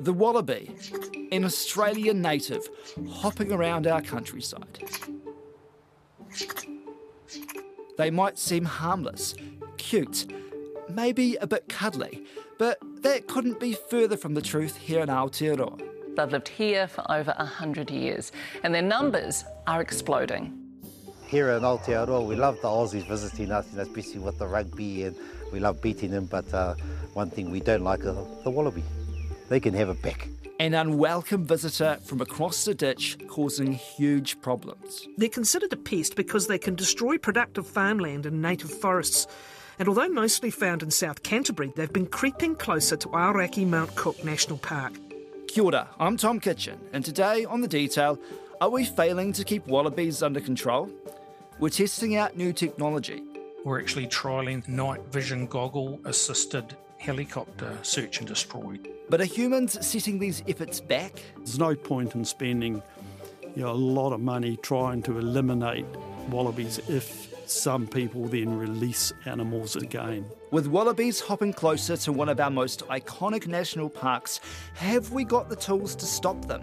The wallaby, an Australian native hopping around our countryside. They might seem harmless, cute, maybe a bit cuddly, but that couldn't be further from the truth here in Aotearoa. They've lived here for over 100 years, and their numbers are exploding. Here in Aotearoa, we love the Aussies visiting us, especially with the rugby, and we love beating them, but uh, one thing we don't like is the wallaby. They can have it back an unwelcome visitor from across the ditch causing huge problems. They're considered a pest because they can destroy productive farmland and native forests. And although mostly found in South Canterbury, they've been creeping closer to Aoraki Mount Cook National Park. Kia ora, I'm Tom Kitchen, and today on The Detail, are we failing to keep wallabies under control? We're testing out new technology. We're actually trialling night vision goggle assisted helicopter search and destroy. But are humans setting these efforts back? There's no point in spending you know, a lot of money trying to eliminate wallabies if some people then release animals again. With wallabies hopping closer to one of our most iconic national parks, have we got the tools to stop them?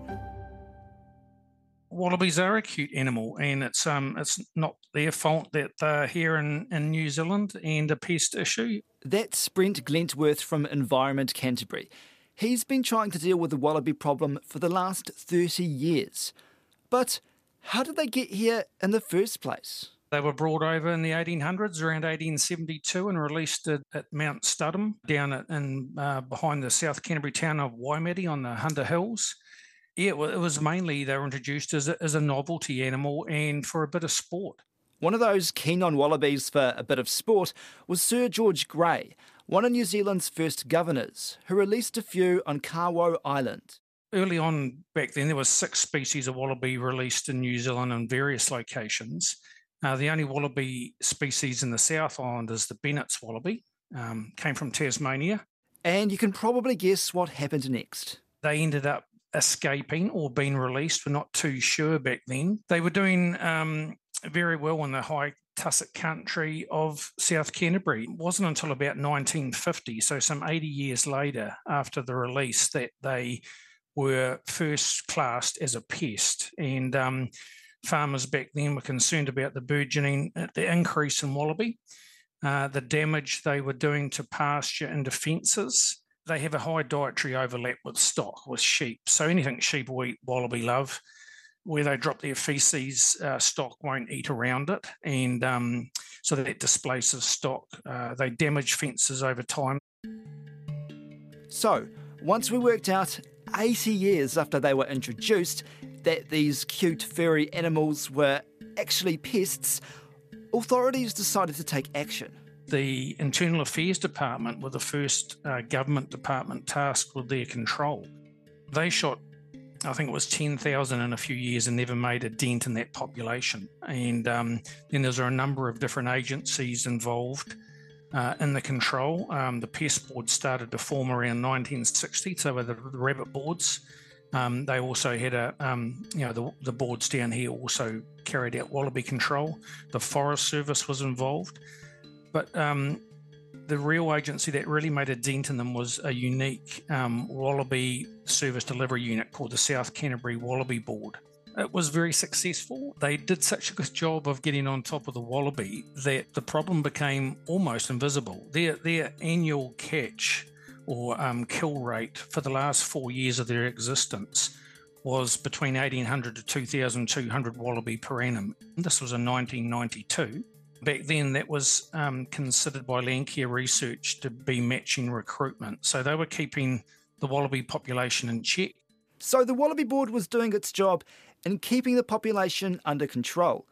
Wallabies are a cute animal, and it's um it's not their fault that they're here in, in New Zealand and a pest issue. That's Brent Glentworth from Environment Canterbury. He's been trying to deal with the wallaby problem for the last 30 years. But how did they get here in the first place? They were brought over in the 1800s, around 1872, and released at, Mount Studholme down at, in, uh, behind the South Canterbury town of Waimate on the Hunter Hills. Yeah, well, it was mainly they were introduced as a, as a novelty animal and for a bit of sport. One of those keen on wallabies for a bit of sport was Sir George Grey, one of New Zealand's first governors, who released a few on Kawau Island. Early on back then, there were six species of wallaby released in New Zealand in various locations. Uh, the only wallaby species in the South Island is the Bennett's wallaby, um, came from Tasmania. And you can probably guess what happened next. They ended up escaping or being released. We're not too sure back then. They were doing um, very well in the high tussock country of South Canterbury. It wasn't until about 1950, so some 80 years later after the release, that they were first classed as a pest. And um, farmers back then were concerned about the burgeoning, uh, the increase in wallaby, uh, the damage they were doing to pasture and defences. They have a high dietary overlap with stock, with sheep. So anything sheep will eat, wallaby love where they drop their feces, uh, stock won't eat around it, and um, so that displaces stock. Uh, they damage fences over time. So, once we worked out 80 years after they were introduced that these cute furry animals were actually pests, authorities decided to take action. The Internal Affairs Department were the first uh, government department tasked with their control. They shot I think it was 10,000 in a few years and never made a dent in that population. And um, then there's a number of different agencies involved uh, in the control. Um, the pest board started to form around 1960, so the, the rabbit boards. Um, they also had a, um, you know, the, the boards down here also carried out wallaby control. The Forest Service was involved. But um, the real agency that really made a dent in them was a unique um, wallaby service delivery unit called the South Canterbury Wallaby Board. It was very successful. They did such a good job of getting on top of the wallaby that the problem became almost invisible. Their, their annual catch or um, kill rate for the last four years of their existence was between 1,800 to 2,200 wallaby per annum. This was in 1992 back then that was um, considered by Landcare Research to be matching recruitment. So they were keeping the wallaby population in check. So the Wallaby Board was doing its job in keeping the population under control.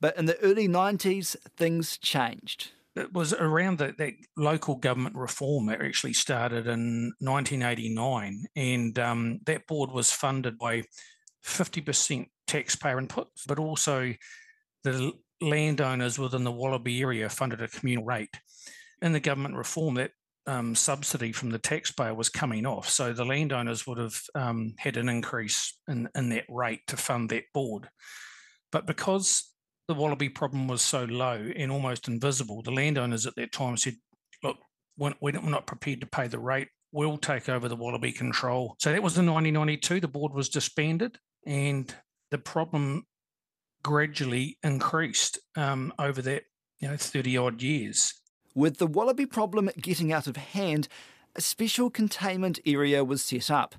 But in the early 90s, things changed. It was around the, that local government reform that actually started in 1989. And um, that board was funded by 50% taxpayer input, but also the landowners within the Wallaby area funded a communal rate. In the government reform, that um, subsidy from the taxpayer was coming off. So the landowners would have um, had an increase in, in that rate to fund that board. But because the Wallaby problem was so low and almost invisible, the landowners at that time said, look, we're not prepared to pay the rate We'll take over the wallaby control. So that was in 1992. The board was disbanded, and the problem gradually increased um, over that you know 30 odd years. With the wallaby problem getting out of hand, a special containment area was set up.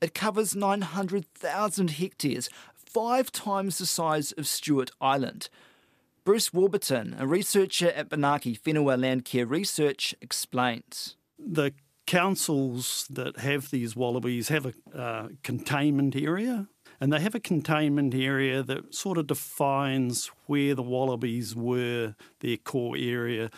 It covers 900,000 hectares, five times the size of Stewart Island. Bruce Warburton, a researcher at Manaaki Whenua Landcare Research, explains. The councils that have these wallabies have a uh, containment area, and they have a containment area that sort of defines where the wallabies were, their core area,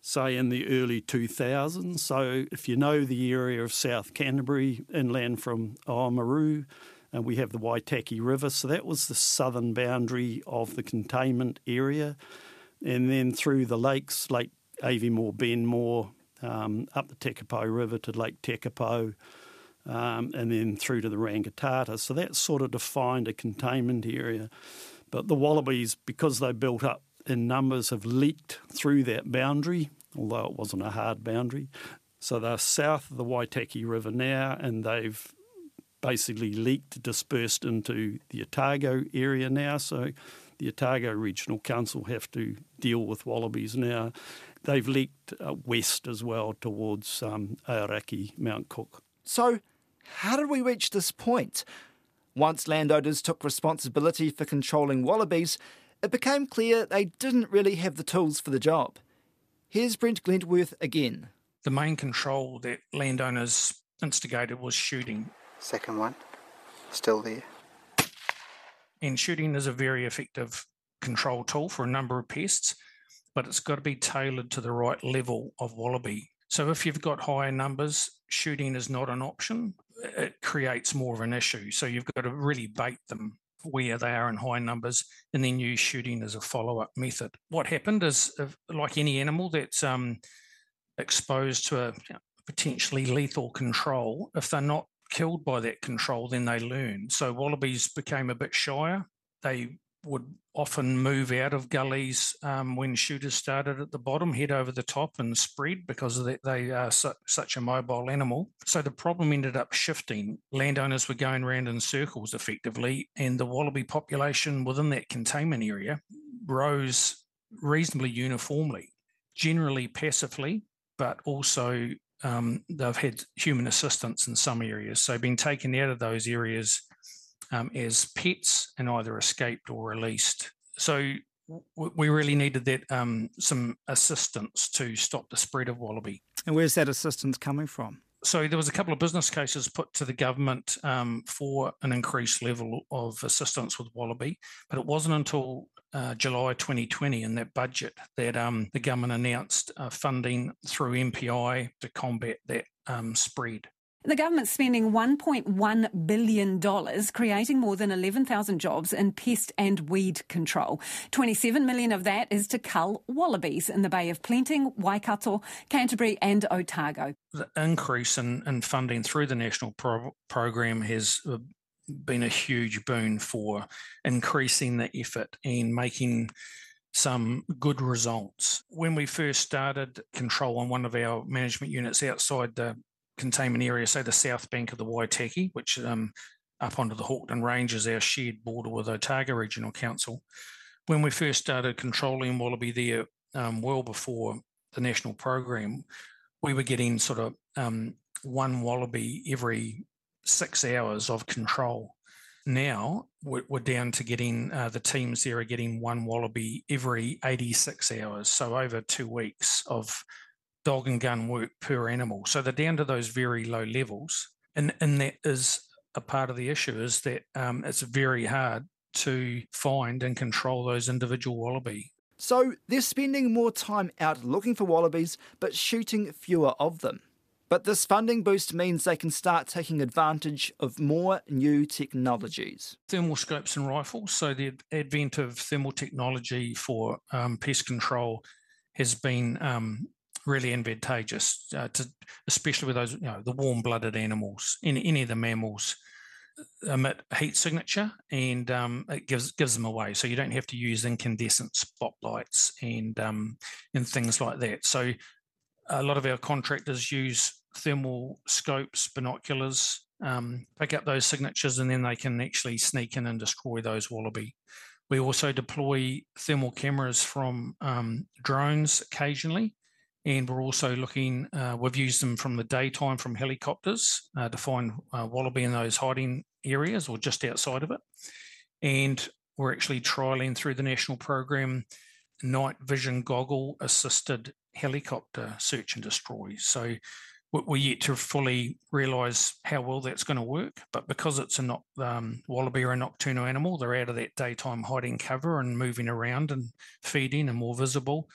say in the early 2000s. So if you know the area of South Canterbury, inland from Oamaru, and we have the Waitaki River. So that was the southern boundary of the containment area. And then through the lakes, Lake Aviemore, Benmore, um, up the Tekapo River to Lake Tekapo, um, and then through to the Rangitata. So that sort of defined a containment area. But the wallabies, because they built up in numbers, have leaked through that boundary, although it wasn't a hard boundary. So they're south of the Waitaki River now, and they've basically leaked, dispersed into the Otago area now. So the Otago Regional Council have to deal with wallabies now. They've leaked uh, west as well towards um, Aoraki, Mount Cook. So, how did we reach this point? Once landowners took responsibility for controlling wallabies, it became clear they didn't really have the tools for the job. Here's Brent Glentworth again. The main control that landowners instigated was shooting. Second one, still there. And shooting is a very effective control tool for a number of pests, but it's got to be tailored to the right level of wallaby. So if you've got higher numbers, shooting is not an option. It creates more of an issue. So you've got to really bait them where they are in high numbers and then use shooting as a follow up method. What happened is, if, like any animal that's um, exposed to a potentially lethal control, if they're not killed by that control, then they learn. So wallabies became a bit shyer. They would often move out of gullies um, when shooters started at the bottom, head over the top and spread because they are su- such a mobile animal. So the problem ended up shifting. Landowners were going around in circles effectively, and the wallaby population within that containment area rose reasonably uniformly, generally passively, but also um, they've had human assistance in some areas. So being taken out of those areas um, as pets and either escaped or released. So we really needed that um, some assistance to stop the spread of wallaby. And where's that assistance coming from? So there was a couple of business cases put to the government um, for an increased level of assistance with wallaby, but it wasn't until uh, July 2020 in that budget that um, the government announced uh, funding through MPI to combat that um, spread. The government's spending $1.1 billion creating more than 11,000 jobs in pest and weed control. 27 million of that is to cull wallabies in the Bay of Plenty, Waikato, Canterbury and Otago. The increase in, in funding through the national pro- program has uh, been a huge boon for increasing the effort and making some good results. When we first started control on one of our management units outside the containment area, say the south bank of the Waitaki, which um, up onto the Hawkdun Range is our shared border with Otago Regional Council. When we first started controlling wallaby there, um, well before the national program, we were getting sort of um, one wallaby every six hours of control. Now we're, we're down to getting uh, the teams there are getting one wallaby every 86 hours. So over two weeks of dog and gun work per animal. So they're down to those very low levels. And, and that is a part of the issue is that um, it's very hard to find and control those individual wallaby. So they're spending more time out looking for wallabies, but shooting fewer of them. But this funding boost means they can start taking advantage of more new technologies. Thermal scopes and rifles. So, the advent of thermal technology for um, pest control has been um, really advantageous, uh, to, especially with those, you know, the warm blooded animals, any, any of the mammals emit heat signature and um, it gives gives them away. So you don't have to use incandescent spotlights and um, and things like that. So a lot of our contractors use thermal scopes, binoculars, um, pick up those signatures, and then they can actually sneak in and destroy those wallaby. We also deploy thermal cameras from um, drones occasionally, and we're also looking, uh, we've used them from the daytime from helicopters uh, to find uh, wallaby in those hiding areas or just outside of it. And we're actually trialing through the national program night vision goggle assisted helicopter search and destroy. So we're yet to fully realise how well that's going to work. But because it's a not, um, wallaby or a nocturnal animal, they're out of that daytime hiding cover and moving around and feeding and more visible.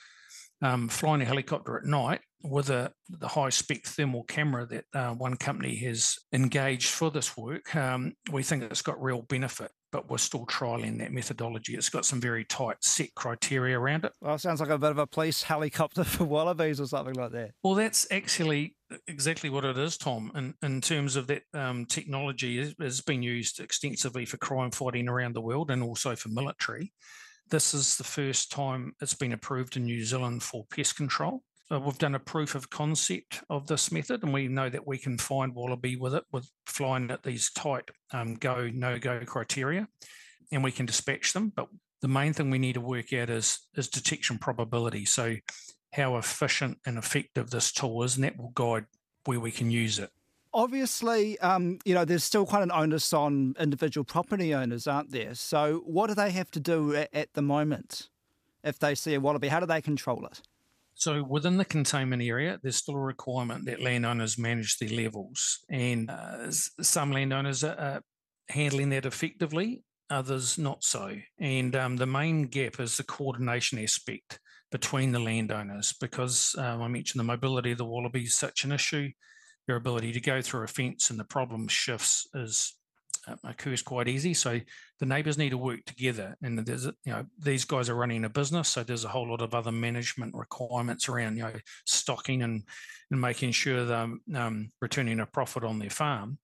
Um, flying a helicopter at night with a the high spec thermal camera that uh, one company has engaged for this work, um, we think it's got real benefit but we're still trialing that methodology. It's got some very tight set criteria around it. Well, it sounds like a bit of a police helicopter for wallabies or something like that. Well, that's actually exactly what it is, Tom. In, in terms of that um, technology, has been used extensively for crime fighting around the world and also for military. This is the first time it's been approved in New Zealand for pest control. Uh, we've done a proof of concept of this method, and we know that we can find wallaby with it, with flying at these tight um, go no go criteria, and we can dispatch them. But the main thing we need to work out is is detection probability. So, how efficient and effective this tool is, and that will guide where we can use it. Obviously, um, you know, there's still quite an onus on individual property owners, aren't there? So, what do they have to do at, the moment if they see a wallaby? How do they control it? So within the containment area, there's still a requirement that landowners manage their levels, and uh, some landowners are handling that effectively, others not so. And um, the main gap is the coordination aspect between the landowners, because um, I mentioned the mobility of the wallaby is such an issue. Their ability to go through a fence and the problem shifts is uh, occurs quite easy. So the neighbours need to work together, and there's you know these guys are running a business, so there's a whole lot of other management requirements around you know stocking and and making sure they're um, returning a profit on their farm,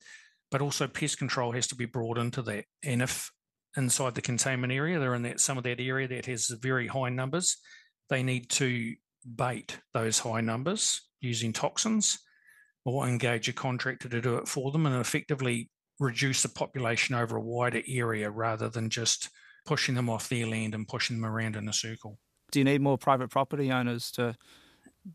but also pest control has to be brought into that. And if inside the containment area, they're in that some of that area that has very high numbers, they need to bait those high numbers using toxins or engage a contractor to do it for them and effectively reduce the population over a wider area rather than just pushing them off their land and pushing them around in a circle. Do you need more private property owners to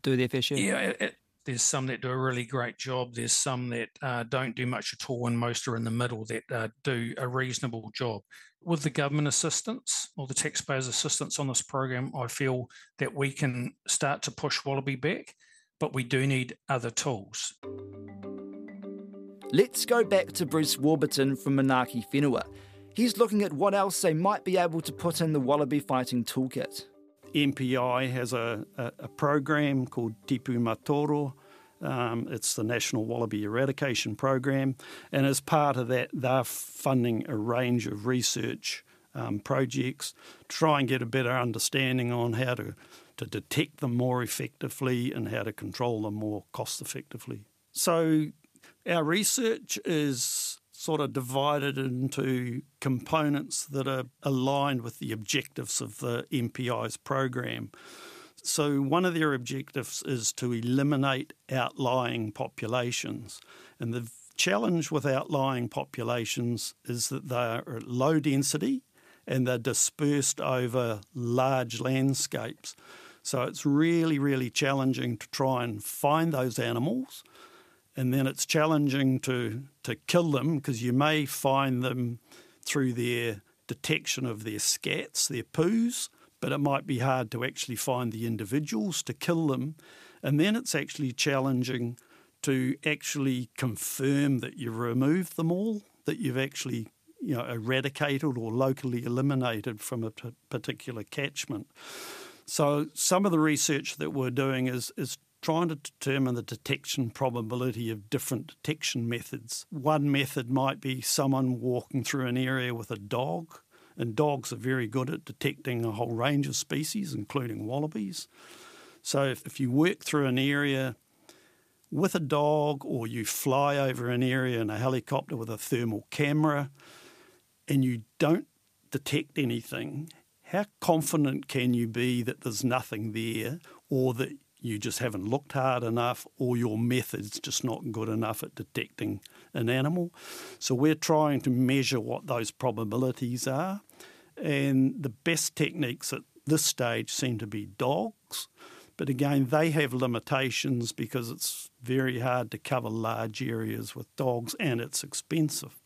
do their fair share? Yeah, it, there's some that do a really great job. There's some that uh, don't do much at all, and most are in the middle that uh, do a reasonable job. With the government assistance or the taxpayers' assistance on this program, I feel that we can start to push Wallaby back, but we do need other tools. Let's go back to Bruce Warburton from Manaaki Whenua. He's looking at what else they might be able to put in the wallaby fighting toolkit. MPI has a, a, a program called Tipu Matoro. Um, it's the National Wallaby Eradication Program, and as part of that, they're funding a range of research um, projects to try and get a better understanding on how to, to detect them more effectively and how to control them more cost effectively. So, our research is sort of divided into components that are aligned with the objectives of the MPI's program. So, one of their objectives is to eliminate outlying populations. And the challenge with outlying populations is that they are at low density and they're dispersed over large landscapes. So, it's really, really challenging to try and find those animals and then it's challenging to to kill them because you may find them through their detection of their scats, their poos, but it might be hard to actually find the individuals to kill them. And then it's actually challenging to actually confirm that you've removed them all, that you've actually you know, eradicated or locally eliminated from a particular catchment. So some of the research that we're doing is, is trying to determine the detection probability of different detection methods. One method might be someone walking through an area with a dog, and dogs are very good at detecting a whole range of species, including wallabies. So if, if you work through an area with a dog, or you fly over an area in a helicopter with a thermal camera, and you don't detect anything, how confident can you be that there's nothing there or that you just haven't looked hard enough or your method's just not good enough at detecting an animal. So we're trying to measure what those probabilities are. And the best techniques at this stage seem to be dogs. But again, they have limitations because it's very hard to cover large areas with dogs and it's expensive.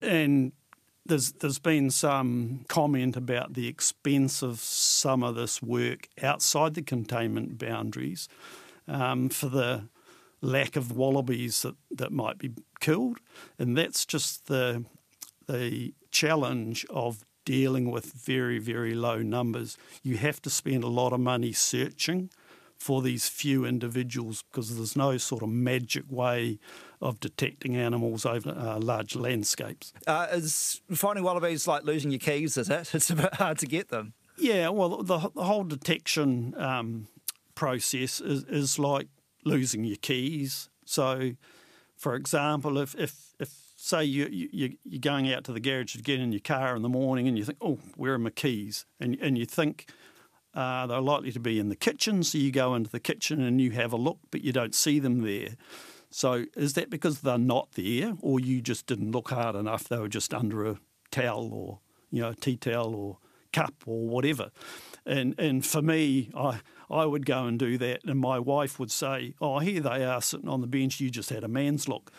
And there's there's been some comment about the expense of some of this work outside the containment boundaries um, for the lack of wallabies that, that might be killed, and that's just the the challenge of dealing with very very low numbers. You have to spend a lot of money searching for these few individuals because there's no sort of magic way of detecting animals over uh, large landscapes. Uh, is finding wallabies like losing your keys, is it? It's a bit hard to get them. Yeah, well, the, the whole detection um, process is, is like losing your keys. So, for example, if, if, if say you, you, you're going out to the garage to get in your car in the morning and you think, oh, where are my keys? And, and you think, uh, they're likely to be in the kitchen, so you go into the kitchen and you have a look, but you don't see them there. So is that because they're not there, or you just didn't look hard enough? They were just under a towel, or you know, a tea towel, or cup, or whatever. And and for me, I I would go and do that, and my wife would say, "Oh, here they are sitting on the bench. You just had a man's look."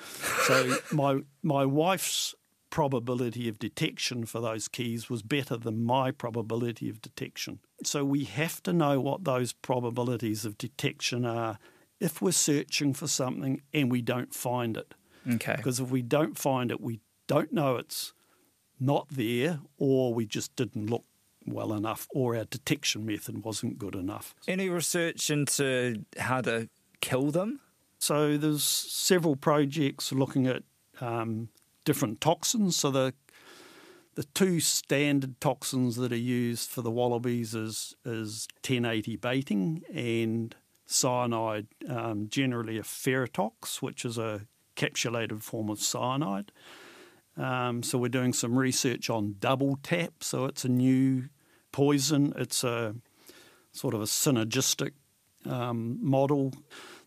So my my wife's probability of detection for those keys was better than my probability of detection. So we have to know what those probabilities of detection are if we're searching for something and we don't find it. Okay. Because if we don't find it, we don't know it's not there or we just didn't look well enough or our detection method wasn't good enough. Any research into how to kill them? So there's several projects looking at um, different toxins. So the the two standard toxins that are used for the wallabies is is 1080 baiting and cyanide, um, generally a Feratox, which is a capsulated form of cyanide. Um, so we're doing some research on double tap. So it's a new poison. It's a sort of a synergistic um, model.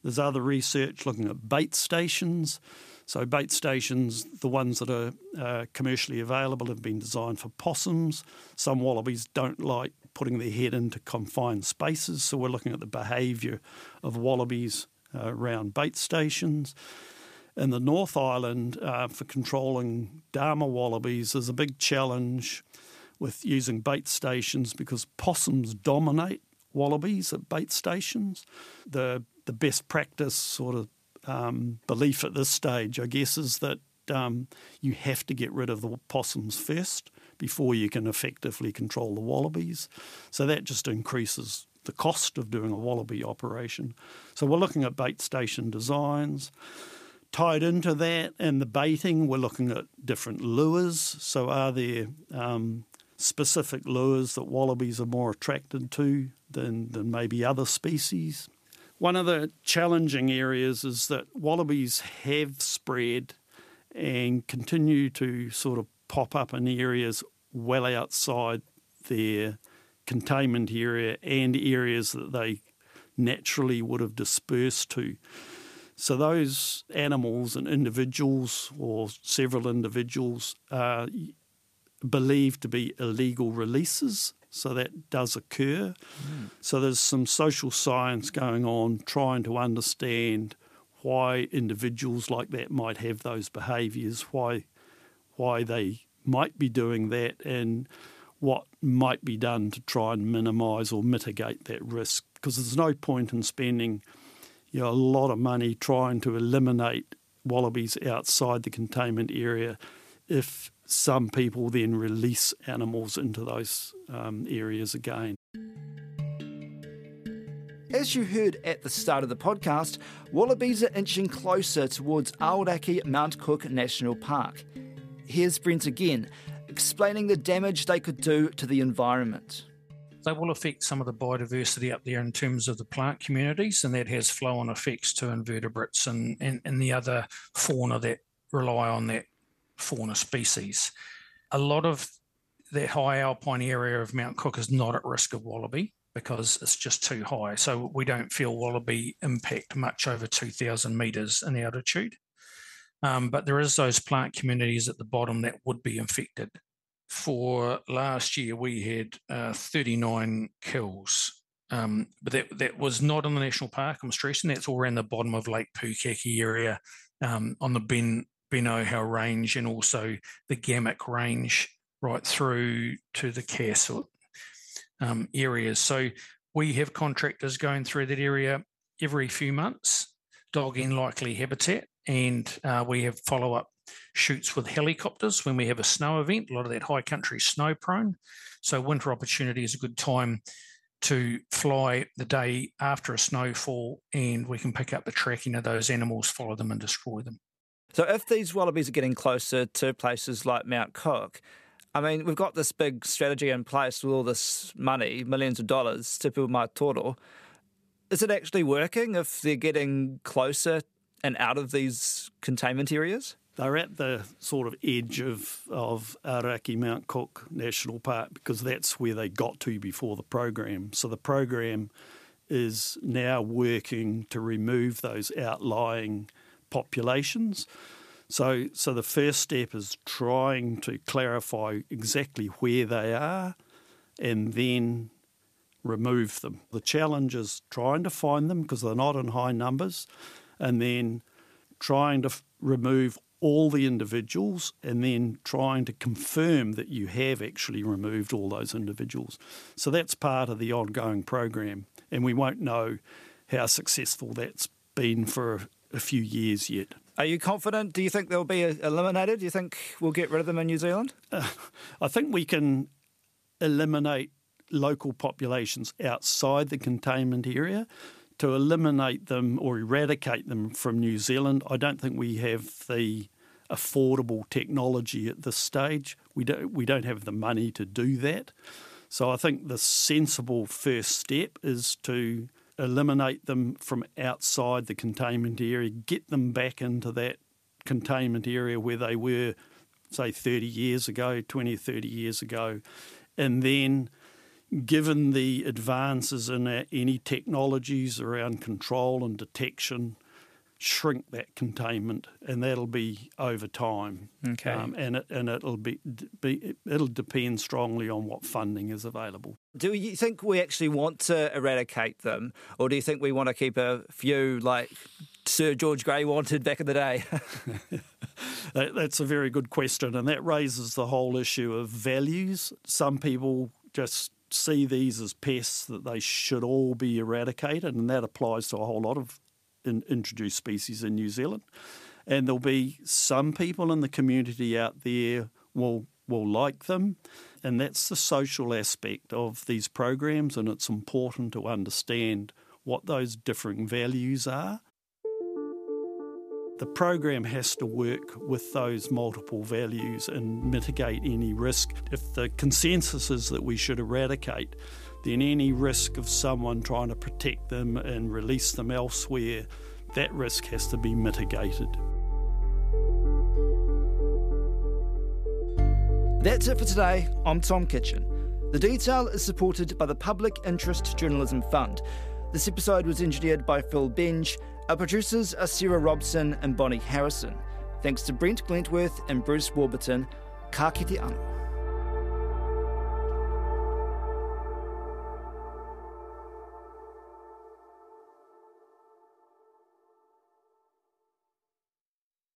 There's other research looking at bait stations. So bait stations, the ones that are uh, commercially available, have been designed for possums. Some wallabies don't like putting their head into confined spaces, so we're looking at the behaviour of wallabies uh, around bait stations. In the North Island, uh, for controlling Dama wallabies, there's a big challenge with using bait stations because possums dominate wallabies at bait stations. The the best practice sort of um, belief at this stage, I guess, is that um, you have to get rid of the possums first before you can effectively control the wallabies. So that just increases the cost of doing a wallaby operation. So we're looking at bait station designs. Tied into that and the baiting, we're looking at different lures. So are there um, specific lures that wallabies are more attracted to than, than maybe other species? One of the challenging areas is that wallabies have spread and continue to sort of pop up in areas well outside their containment area and areas that they naturally would have dispersed to. So those animals and individuals or several individuals are believed to be illegal releases so that does occur. Mm. So there's some social science going on trying to understand why individuals like that might have those behaviours, why why they might be doing that, and what might be done to try and minimise or mitigate that risk. Because there's no point in spending you know, a lot of money trying to eliminate wallabies outside the containment area if some people then release animals into those um, areas again. As you heard at the start of the podcast, wallabies are inching closer towards Aoraki Mount Cook National Park. Here's Brent again, explaining the damage they could do to the environment. They will affect some of the biodiversity up there in terms of the plant communities, and that has flow on effects to invertebrates and, and, and the other fauna that rely on that fauna species. A lot of the high alpine area of Mount Cook is not at risk of wallaby, because it's just too high. So we don't feel wallaby impact much over 2,000 metres in altitude. Um, but there is those plant communities at the bottom that would be infected. For last year, we had uh, 39 kills, um, but that, that was not in the national park. I'm stressing that's all around the bottom of Lake Pukaki area um, on the Ben Ben Ohau Range and also the Gammack Range right through to the Castle um, areas. So we have contractors going through that area every few months, dogging likely habitat, and uh, we have follow up shoots with helicopters when we have a snow event. A lot of that high country snow prone. So winter opportunity is a good time to fly the day after a snowfall and we can pick up the tracking of those animals, follow them and destroy them. So if these wallabies are getting closer to places like Mount Cook, I mean, we've got this big strategy in place with all this money, millions of dollars, to Tipu Matoro. Is it actually working if they're getting closer and out of these containment areas? They're at the sort of edge of, of Aoraki Mount Cook National Park because that's where they got to before the program. So the program is now working to remove those outlying populations. So, so the first step is trying to clarify exactly where they are and then remove them. The challenge is trying to find them because they're not in high numbers and then trying to f- remove all the individuals and then trying to confirm that you have actually removed all those individuals. So that's part of the ongoing program, and we won't know how successful that's been for a few years yet. Are you confident? Do you think they'll be eliminated? Do you think we'll get rid of them in New Zealand? Uh, I think we can eliminate local populations outside the containment area. To eliminate them or eradicate them from New Zealand, I don't think we have the affordable technology at this stage. We don't, we don't have the money to do that. So I think the sensible first step is to eliminate them from outside the containment area, get them back into that containment area where they were, say, 30 years ago, 20 or 30 years ago, and then given the advances in any technologies around control and detection, shrink that containment, and that'll be over time. Okay, um, and it and it'll be, be it'll depend strongly on what funding is available. Do you think we actually want to eradicate them, or do you think we want to keep a few like Sir George Grey wanted back in the day? that, that's a very good question, and that raises the whole issue of values. Some people just see these as pests that they should all be eradicated, and that applies to a whole lot of in, introduced species in New Zealand. And there'll be some people in the community out there will will like them, and that's the social aspect of these programs. And it's important to understand what those differing values are. The program has to work with those multiple values and mitigate any risk. If the consensus is that we should eradicate, then any risk of someone trying to protect them and release them elsewhere, that risk has to be mitigated. That's it for today. I'm Tom Kitchen. The detail is supported by the Public Interest Journalism Fund. This episode was engineered by Phil Benge. Our producers are Sarah Robson and Bonnie Harrison. Thanks to Brent Glentworth and Bruce Warburton. Ka kite anō.